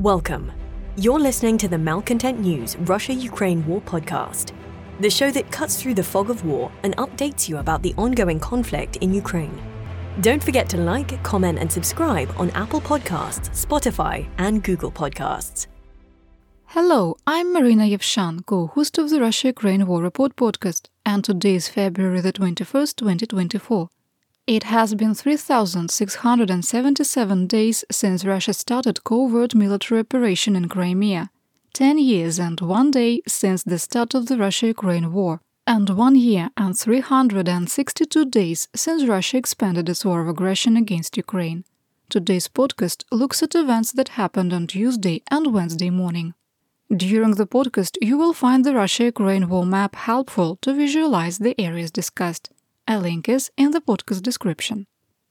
Welcome. You're listening to the Malcontent News Russia Ukraine War podcast, the show that cuts through the fog of war and updates you about the ongoing conflict in Ukraine. Don't forget to like, comment, and subscribe on Apple Podcasts, Spotify, and Google Podcasts. Hello, I'm Marina Yevshan, co-host of the Russia-Ukraine War Report podcast, and today is February the 21st, 2024. It has been 3,677 days since Russia started covert military operation in Crimea, 10 years and 1 day since the start of the Russia-Ukraine war, and 1 year and 362 days since Russia expanded its war of aggression against Ukraine. Today's podcast looks at events that happened on Tuesday and Wednesday morning. During the podcast, you will find the Russia Ukraine war map helpful to visualize the areas discussed. A link is in the podcast description.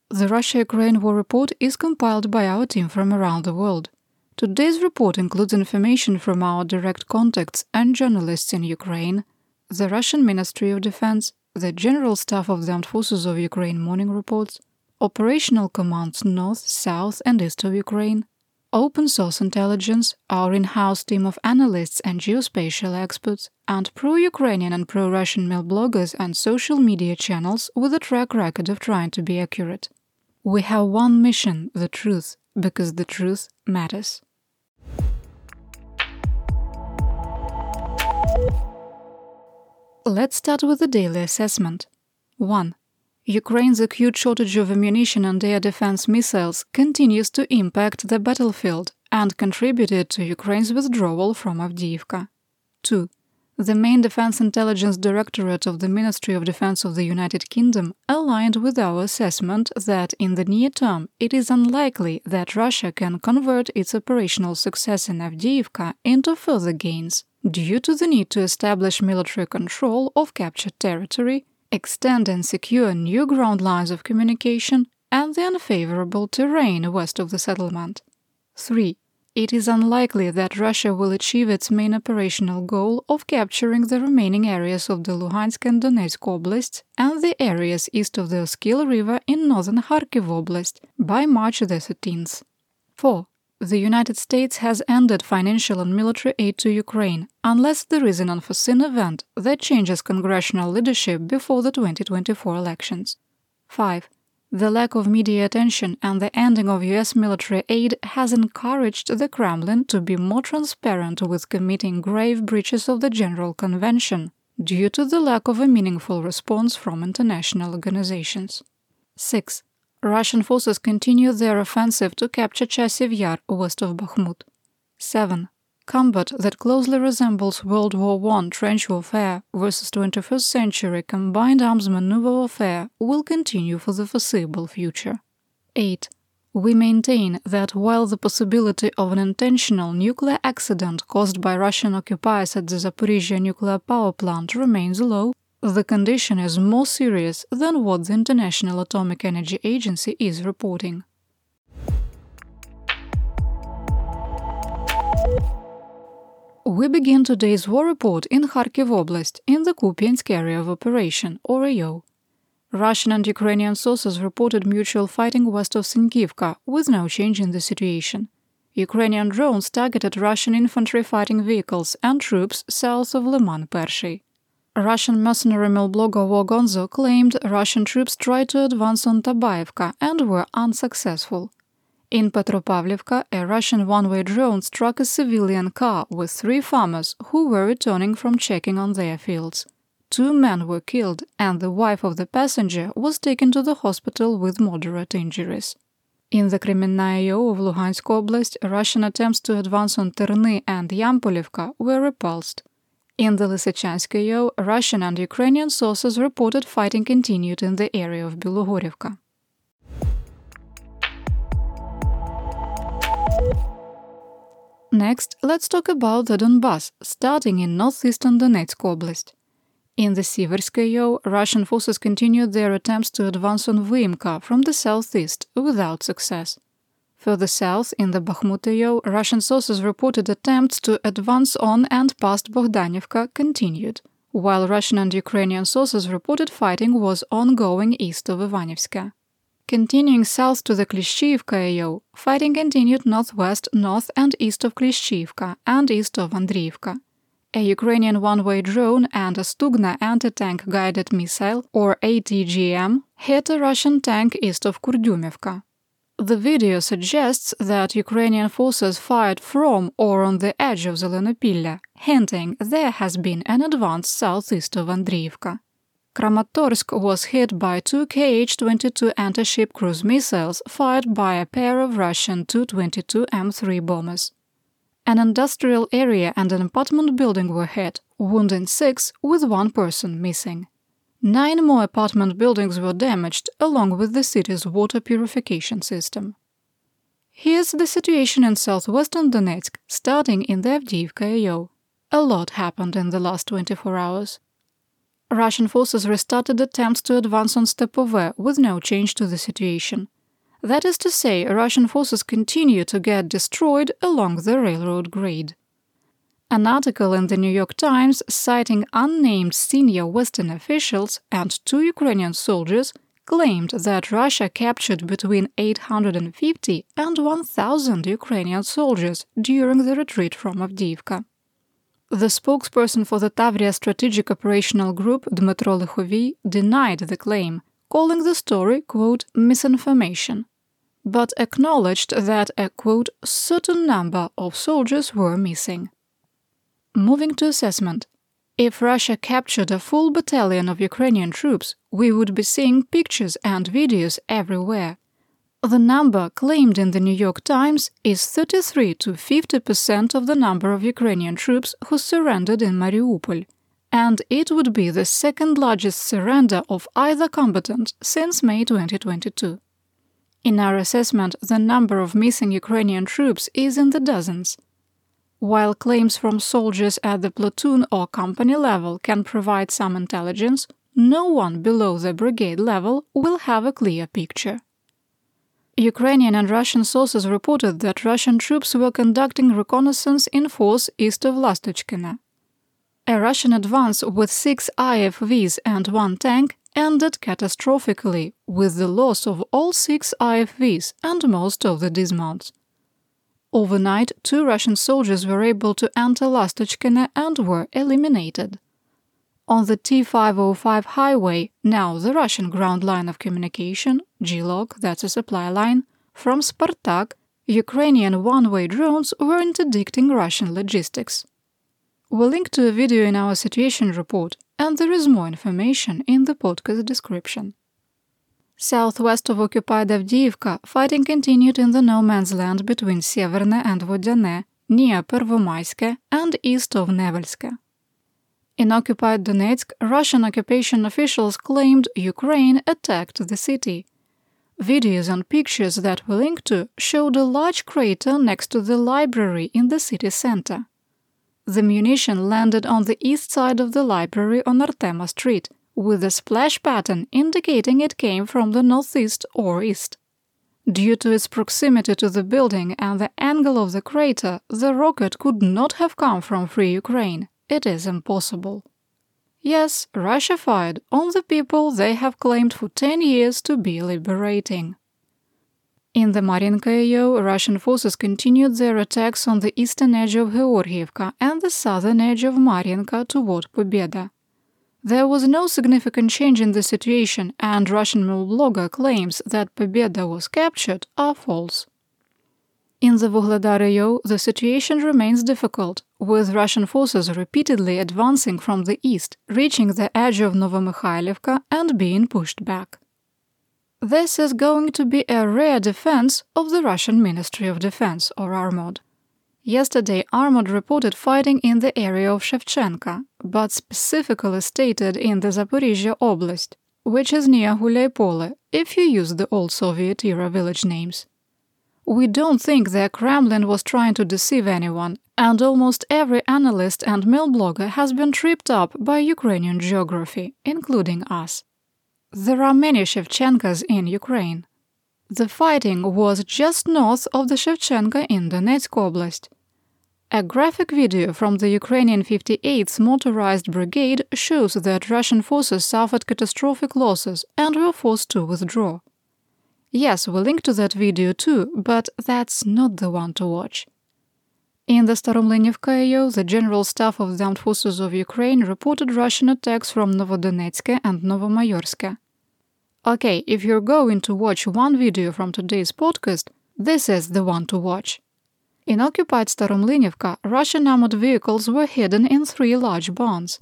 The Russia Ukraine war report is compiled by our team from around the world. Today's report includes information from our direct contacts and journalists in Ukraine, the Russian Ministry of Defense, the General Staff of the Armed Forces of Ukraine morning reports, operational commands north, south, and east of Ukraine, open source intelligence, our in house team of analysts and geospatial experts, and pro Ukrainian and pro Russian mil bloggers and social media channels with a track record of trying to be accurate. We have one mission the truth, because the truth matters. Let's start with the daily assessment. 1. Ukraine's acute shortage of ammunition and air defense missiles continues to impact the battlefield and contributed to Ukraine's withdrawal from Avdiivka. 2. The main Defense Intelligence Directorate of the Ministry of Defense of the United Kingdom aligned with our assessment that in the near term it is unlikely that Russia can convert its operational success in Avdiivka into further gains due to the need to establish military control of captured territory extend and secure new ground lines of communication, and the unfavorable terrain west of the settlement. 3. It is unlikely that Russia will achieve its main operational goal of capturing the remaining areas of the Luhansk and Donetsk oblasts and the areas east of the Oskil River in northern Kharkiv Oblast by March the 13th. 4 the United States has ended financial and military aid to Ukraine unless there is an unforeseen event that changes congressional leadership before the 2024 elections. 5. The lack of media attention and the ending of US military aid has encouraged the Kremlin to be more transparent with committing grave breaches of the Geneva Convention due to the lack of a meaningful response from international organizations. 6. Russian forces continue their offensive to capture Chasiv Yar west of Bakhmut. 7. Combat that closely resembles World War I trench warfare versus 21st century combined arms maneuver warfare will continue for the foreseeable future. 8. We maintain that while the possibility of an intentional nuclear accident caused by Russian occupiers at the Zaporizhia nuclear power plant remains low, the condition is more serious than what the International Atomic Energy Agency is reporting. We begin today's war report in Kharkiv Oblast in the Kupiansk area of operation, or AO. Russian and Ukrainian sources reported mutual fighting west of Sinkivka, with no change in the situation. Ukrainian drones targeted Russian infantry fighting vehicles and troops south of Liman Pershi. Russian mercenary mil blogger Wargonzo claimed Russian troops tried to advance on Tabaevka and were unsuccessful. In Petropavlivka, a Russian one-way drone struck a civilian car with three farmers who were returning from checking on their fields. Two men were killed, and the wife of the passenger was taken to the hospital with moderate injuries. In the Kremennaia of Luhansk Oblast, Russian attempts to advance on Terny and Yampolivka were repulsed. In the Lysychansk Russian and Ukrainian sources reported fighting continued in the area of Bilogorivka. Next, let's talk about the Donbass, starting in northeastern Donetsk Oblast. In the Siverskaya, Russian forces continued their attempts to advance on Vyimka from the southeast without success. Further south, in the Bakhmut area, Russian sources reported attempts to advance on and past Bogdanivka continued, while Russian and Ukrainian sources reported fighting was ongoing east of Ivanivska. Continuing south to the Klishchiivka AO, fighting continued northwest, north and east of Klishchiivka and east of Andriivka. A Ukrainian one-way drone and a Stugna anti-tank guided missile, or ATGM, hit a Russian tank east of Kurdyumivka. The video suggests that Ukrainian forces fired from or on the edge of Zelenopillia, hinting there has been an advance southeast of Andriivka. Kramatorsk was hit by two Kh-22 anti-ship cruise missiles fired by a pair of Russian Tu-22 M3 bombers. An industrial area and an apartment building were hit, wounding six, with one person missing. Nine more apartment buildings were damaged, along with the city's water purification system. Here's the situation in southwestern Donetsk, starting in the Avdiivka AO. A lot happened in the last 24 hours. Russian forces restarted attempts to advance on Stepove with no change to the situation. That is to say, Russian forces continue to get destroyed along the railroad grade. An article in the New York Times citing unnamed senior Western officials and two Ukrainian soldiers claimed that Russia captured between 850 and 1,000 Ukrainian soldiers during the retreat from Avdiivka. The spokesperson for the Tavria Strategic Operational Group, Dmytro Lykhovyi, denied the claim, calling the story, quote, misinformation, but acknowledged that a, quote, certain number of soldiers were missing. Moving to assessment. If Russia captured a full battalion of Ukrainian troops, we would be seeing pictures and videos everywhere, the number claimed in the New York Times is 33 to 50% of the number of Ukrainian troops who surrendered in Mariupol, and it would be the second largest surrender of either combatant since May 2022. In our assessment, the number of missing Ukrainian troops is in the dozens. While claims from soldiers at the platoon or company level can provide some intelligence, no one below the brigade level will have a clear picture. Ukrainian and Russian sources reported that Russian troops were conducting reconnaissance in force east of Lastochkina. A Russian advance with six IFVs and one tank ended catastrophically, with the loss of all six IFVs and most of the dismounts. Overnight, two Russian soldiers were able to enter Lastochkina and were eliminated. On the T505 highway, now the Russian ground line of communication, GLOC, that's a supply line, from Spartak, Ukrainian one-way drones were interdicting Russian logistics. We'll link to a video in our situation report, and there is more information in the podcast description. Southwest of occupied Avdiivka, fighting continued in the no man's land between Severne and Vodyane, near Pervomaiske, and east of Nevelske. In occupied Donetsk, Russian occupation officials claimed Ukraine attacked the city. Videos and pictures that we linked to showed a large crater next to the library in the city center. The munition landed on the east side of the library on Artema Street, with a splash pattern indicating it came from the northeast or east. Due to its proximity to the building and the angle of the crater, the rocket could not have come from Free Ukraine it is impossible. Yes, Russia fired on the people they have claimed for 10 years to be liberating. In the Mariinka AO, Russian forces continued their attacks on the eastern edge of Georgievka and the southern edge of Mariinka toward Pobeda. There was no significant change in the situation, and Russian blogger claims that Pobeda was captured are false. In the Vuhledar the situation remains difficult, with Russian forces repeatedly advancing from the east, reaching the edge of Novomykhailivka and being pushed back. This is going to be a rare defense of the Russian Ministry of Defense, or Armod. Yesterday, Armod reported fighting in the area of Shevchenka, but specifically stated in the Zaporizhia Oblast, which is near Guliaipole, if you use the old Soviet era village names. We don't think the Kremlin was trying to deceive anyone, and almost every analyst and mil blogger has been tripped up by Ukrainian geography, including us. There are many Shevchenkas in Ukraine. The fighting was just north of the Shevchenka in Donetsk Oblast. A graphic video from the Ukrainian 58th Motorized Brigade shows that Russian forces suffered catastrophic losses and were forced to withdraw. Yes, we'll link to that video too, but that's not the one to watch. In the Staromlynivka AO, the General Staff of the Armed Forces of Ukraine reported Russian attacks from Novodonetsk and Novomayorsk. Okay, if you're going to watch one video from today's podcast, this is the one to watch. In occupied Staromlynivka, Russian armored vehicles were hidden in three large barns.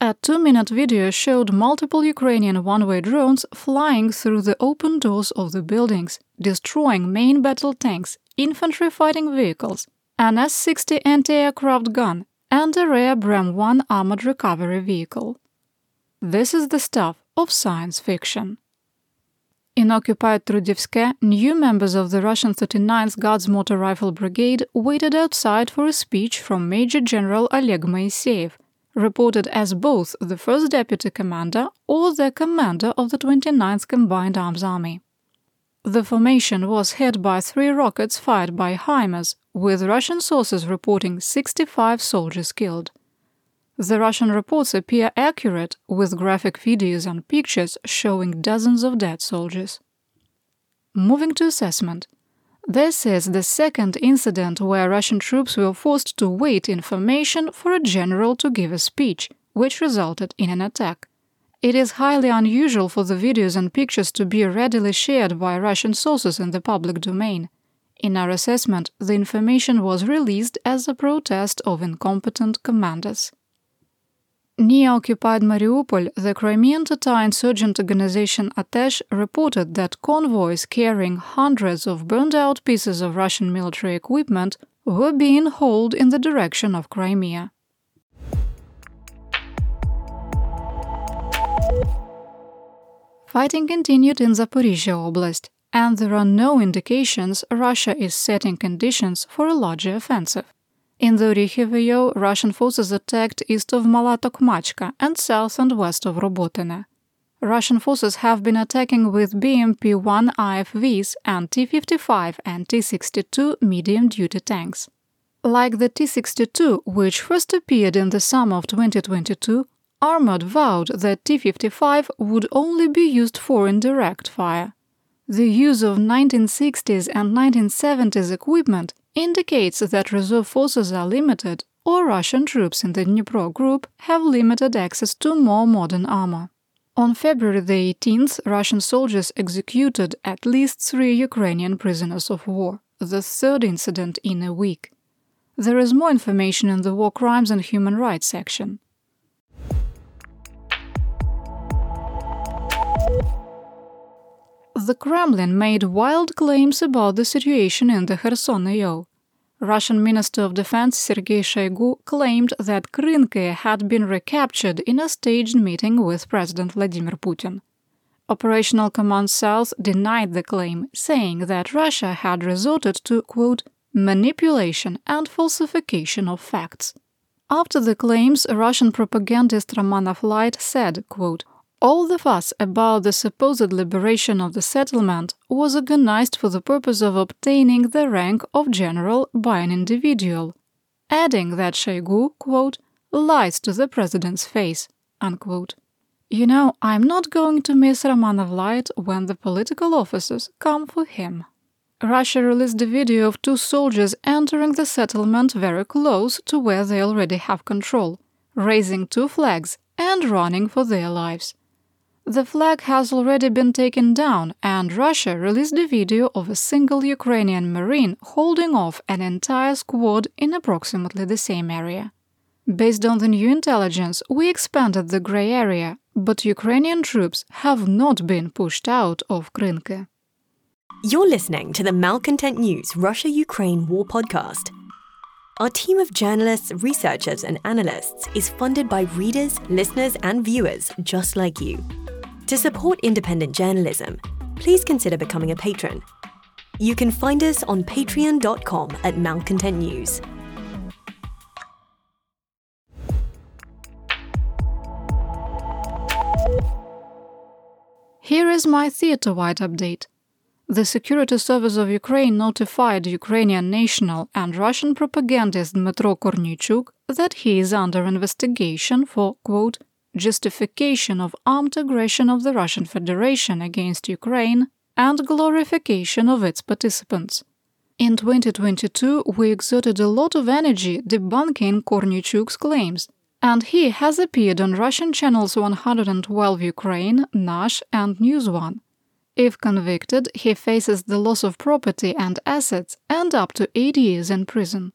A two minute video showed multiple Ukrainian one way drones flying through the open doors of the buildings, destroying main battle tanks, infantry fighting vehicles, an S 60 anti aircraft gun, and a rare BREM-1 armored recovery vehicle. This is the stuff of science fiction. In occupied Trudivske, new members of the Russian 39th Guards Motor Rifle Brigade waited outside for a speech from Major General Oleg Moiseev reported as both the first deputy commander or the commander of the 29th Combined Arms Army. The formation was hit by three rockets fired by HIMARS, with Russian sources reporting 65 soldiers killed. The Russian reports appear accurate, with graphic videos and pictures showing dozens of dead soldiers. Moving to assessment. This is the second incident where Russian troops were forced to wait in formation for a general to give a speech, which resulted in an attack. It is highly unusual for the videos and pictures to be readily shared by Russian sources in the public domain. In our assessment, the information was released as a protest of incompetent commanders. Near occupied Mariupol, the Crimean Tatar insurgent organization Atesh reported that convoys carrying hundreds of burned out pieces of Russian military equipment were being hauled in the direction of Crimea. Fighting continued in Zaporizhia Oblast, and there are no indications Russia is setting conditions for a larger offensive. In the Orikhiv Russian forces attacked east of Mala Tokmachka and south and west of Robotyne. Russian forces have been attacking with BMP-1 IFVs and T-55 and T-62 medium-duty tanks. Like the T-62, which first appeared in the summer of 2022, Armored vowed that T-55 would only be used for indirect fire. The use of 1960s and 1970s equipment indicates that reserve forces are limited or Russian troops in the Dnipro group have limited access to more modern armor. On February the 18th, Russian soldiers executed at least three Ukrainian prisoners of war, the third incident in a week. There is more information in the War Crimes and Human Rights section. The Kremlin made wild claims about the situation in the Kherson AO. Russian Minister of Defense Sergei Shoigu claimed that Krynky had been recaptured in a staged meeting with President Vladimir Putin. Operational Command South denied the claim, saying that Russia had resorted to, quote, manipulation and falsification of facts. After the claims, Russian propagandist Romanov Light said, quote, all the fuss about the supposed liberation of the settlement was organized for the purpose of obtaining the rank of general by an individual, adding that Shoigu, quote, lies to the president's face, unquote. You know, I'm not going to miss Romanov Light when the political officers come for him. Russia released a video of two soldiers entering the settlement very close to where they already have control, raising two flags and running for their lives. The flag has already been taken down, and Russia released a video of a single Ukrainian Marine holding off an entire squad in approximately the same area. Based on the new intelligence, we expanded the grey area, but Ukrainian troops have not been pushed out of Krynky. You're listening to the Malcontent News Russia Ukraine War Podcast. Our team of journalists, researchers, and analysts is funded by readers, listeners, and viewers just like you. To support independent journalism, please consider becoming a patron. You can find us on patreon.com at Malcontent News. Here is my theater-wide update. The Security Service of Ukraine notified Ukrainian national and Russian propagandist Dmytro Kornichuk that he is under investigation for, quote, justification of armed aggression of the Russian Federation against Ukraine and glorification of its participants. In 2022, we exerted a lot of energy debunking Kornichuk's claims, and he has appeared on Russian channels 112 Ukraine, Nash, and News One. If convicted, he faces the loss of property and assets and up to eight years in prison.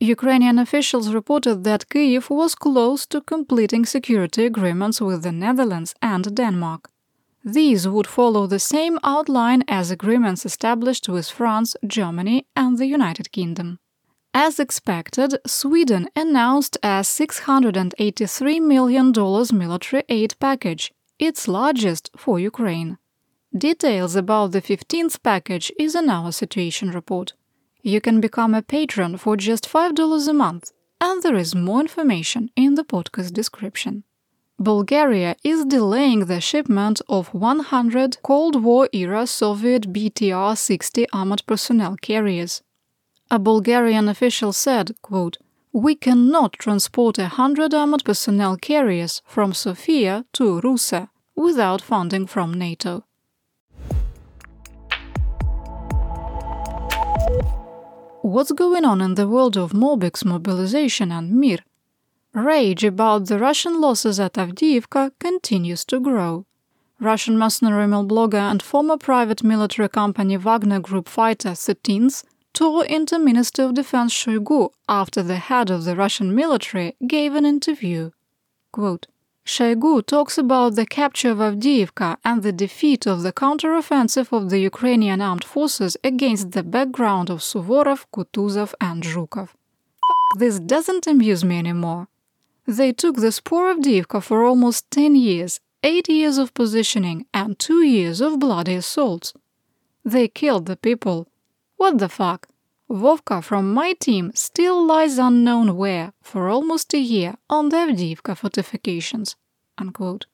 Ukrainian officials reported that Kyiv was close to completing security agreements with the Netherlands and Denmark. These would follow the same outline as agreements established with France, Germany, and the United Kingdom. As expected, Sweden announced a $683 million military aid package, its largest for Ukraine. Details about the 15th package is in our situation report. You can become a patron for just $5 a month, and there is more information in the podcast description. Bulgaria is delaying the shipment of 100 Cold War era Soviet BTR 60 armored personnel carriers. A Bulgarian official said, quote, We cannot transport hundred armored personnel carriers from Sofia to Ruse without funding from NATO. What's going on in the world of Mobiks mobilization and Mir? Rage about the Russian losses at Avdiivka continues to grow. Russian mercenary mil blogger and former private military company Wagner Group fighter 13th tore into Minister of Defense Shoigu after the head of the Russian military gave an interview. Quote, Shoigu talks about the capture of Avdiivka and the defeat of the counteroffensive of the Ukrainian armed forces against the background of Suvorov, Kutuzov, and Zhukov. this doesn't amuse me anymore. They took this poor Avdiivka for almost 10 years, 8 years of positioning, and 2 years of bloody assaults. They killed the people. What the fuck? Vovka from my team still lies unknown where for almost a year on the Avdiivka fortifications. Unquote.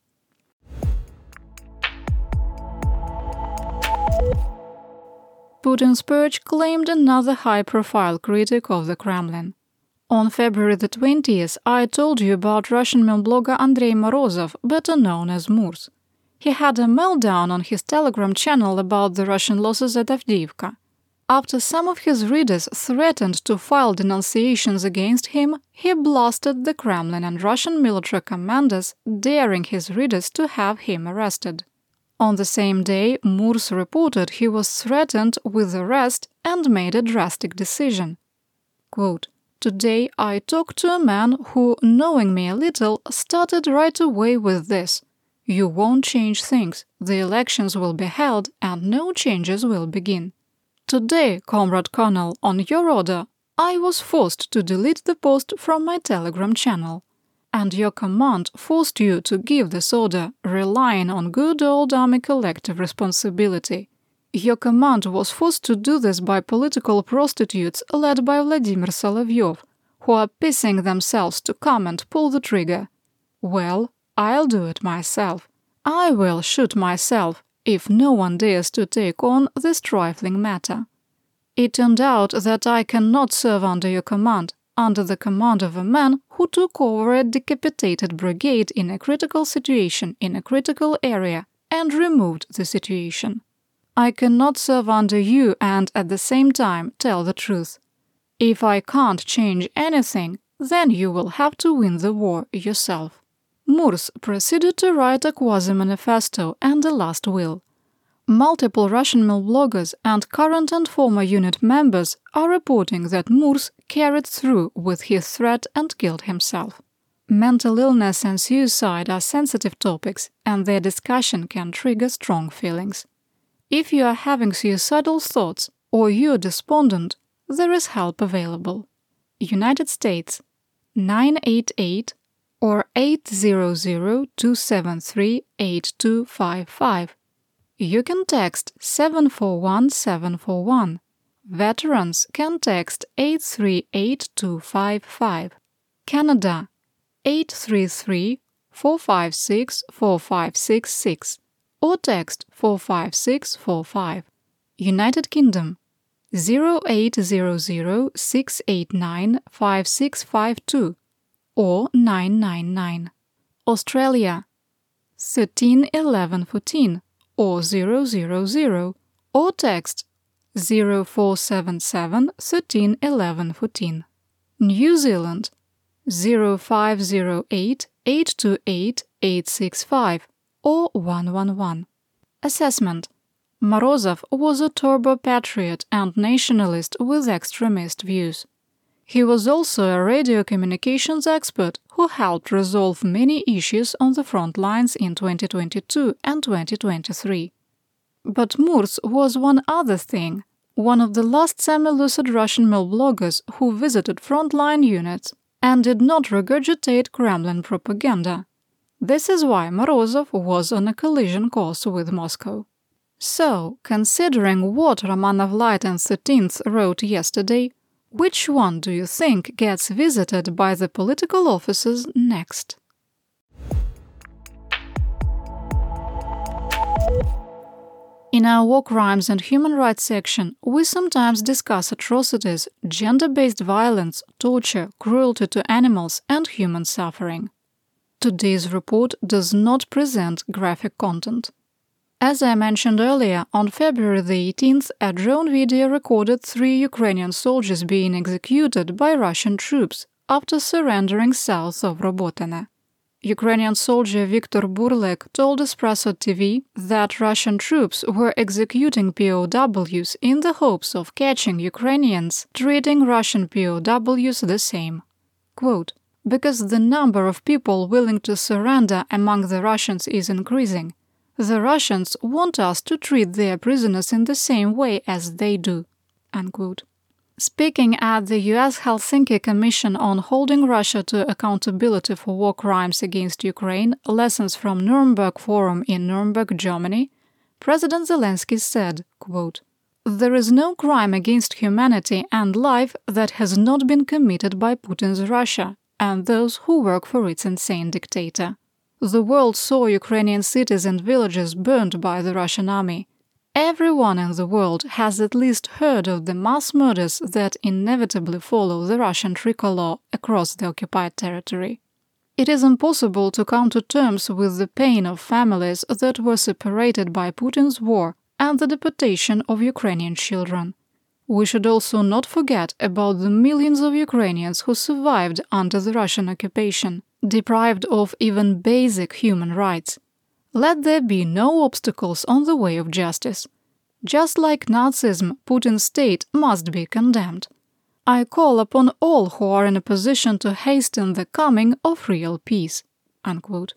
Putin's purge claimed another high profile critic of the Kremlin. On February the 20th, I told you about Russian meme blogger Andrei Morozov, better known as Murz. He had a meltdown on his Telegram channel about the Russian losses at Avdiivka. After some of his readers threatened to file denunciations against him, he blasted the Kremlin and Russian military commanders, daring his readers to have him arrested. On the same day, Murz reported he was threatened with arrest and made a drastic decision. Quote, Today I talked to a man who, knowing me a little, started right away with this. You won't change things, the elections will be held and no changes will begin. Today, Comrade Colonel, on your order, I was forced to delete the post from my Telegram channel. And your command forced you to give this order, relying on good old army collective responsibility. Your command was forced to do this by political prostitutes led by Vladimir Solovyov, who are pissing themselves to come and pull the trigger. Well, I'll do it myself. I will shoot myself if no one dares to take on this trifling matter. It turned out that I cannot serve under your command, under the command of a man who took over a decapitated brigade in a critical situation in a critical area and removed the situation. I cannot serve under you and at the same time tell the truth. If I can't change anything, then you will have to win the war yourself. Murz proceeded to write a quasi-manifesto and a last will. Multiple Russian mil bloggers and current and former unit members are reporting that Murz carried through with his threat and killed himself. Mental illness and suicide are sensitive topics, and their discussion can trigger strong feelings. If you are having suicidal thoughts or you're despondent, there is help available. United States 988 or 800-273-8255. You can text 741741. Veterans can text 838255. Canada 833 456 4566 or text 45645. United Kingdom 0800 689 5652 or 999. Australia 13 11 14 or 000 or text 0477 13 11 14. New Zealand 0508 828 865 or 111. Assessment Morozov was a turbo patriot and nationalist with extremist views. He was also a radio communications expert who helped resolve many issues on the front lines in 2022 and 2023. But Murz was one other thing, one of the last semi-lucid Russian mil bloggers who visited frontline units and did not regurgitate Kremlin propaganda. This is why Morozov was on a collision course with Moscow. So, considering what Romanov Light and 13th wrote yesterday, which one do you think gets visited by the political officers next? In our War Crimes and Human Rights section, we sometimes discuss atrocities, gender based violence, torture, cruelty to animals, and human suffering. Today's report does not present graphic content. As I mentioned earlier, on February the 18th, a drone video recorded three Ukrainian soldiers being executed by Russian troops after surrendering south of Robotyne. Ukrainian soldier Viktor Burlek told Espresso TV that Russian troops were executing POWs in the hopes of catching Ukrainians treating Russian POWs the same. Quote, because the number of people willing to surrender among the Russians is increasing, the Russians want us to treat their prisoners in the same way as they do. Unquote. Speaking at the US Helsinki Commission on Holding Russia to Accountability for War Crimes Against Ukraine Lessons from Nuremberg Forum in Nuremberg, Germany, President Zelensky said, quote, There is no crime against humanity and life that has not been committed by Putin's Russia and those who work for its insane dictator. The world saw Ukrainian cities and villages burned by the Russian army. Everyone in the world has at least heard of the mass murders that inevitably follow the Russian tricolor across the occupied territory. It is impossible to come to terms with the pain of families that were separated by Putin's war and the deportation of Ukrainian children. We should also not forget about the millions of Ukrainians who survived under the Russian occupation deprived of even basic human rights. Let there be no obstacles on the way of justice. Just like Nazism, Putin's state must be condemned. I call upon all who are in a position to hasten the coming of real peace. Unquote.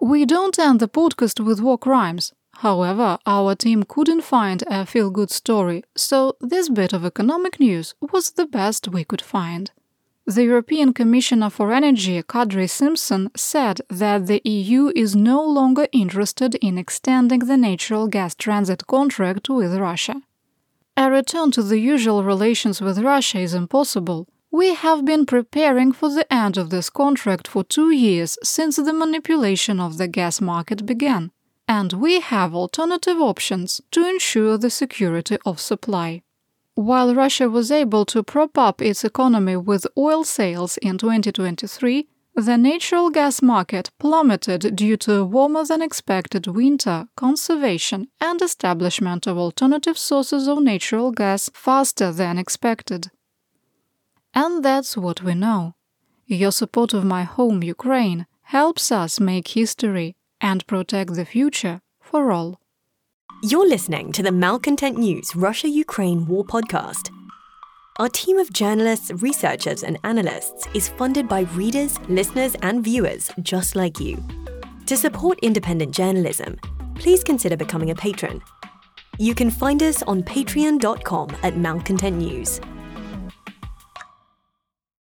We don't end the podcast with war crimes. However, our team couldn't find a feel good story, so this bit of economic news was the best we could find. The European Commissioner for Energy, Kadri Simson, said that the EU is no longer interested in extending the natural gas transit contract with Russia. A return to the usual relations with Russia is impossible. We have been preparing for the end of this contract for two years since the manipulation of the gas market began and we have alternative options to ensure the security of supply. While Russia was able to prop up its economy with oil sales in 2023, the natural gas market plummeted due to a warmer than expected winter, conservation, and establishment of alternative sources of natural gas faster than expected. And that's what we know. Your support of my home, Ukraine, helps us make history and protect the future for all. You're listening to the Malcontent News Russia Ukraine War Podcast. Our team of journalists, researchers, and analysts is funded by readers, listeners, and viewers just like you. To support independent journalism, please consider becoming a patron. You can find us on patreon.com at Malcontent News.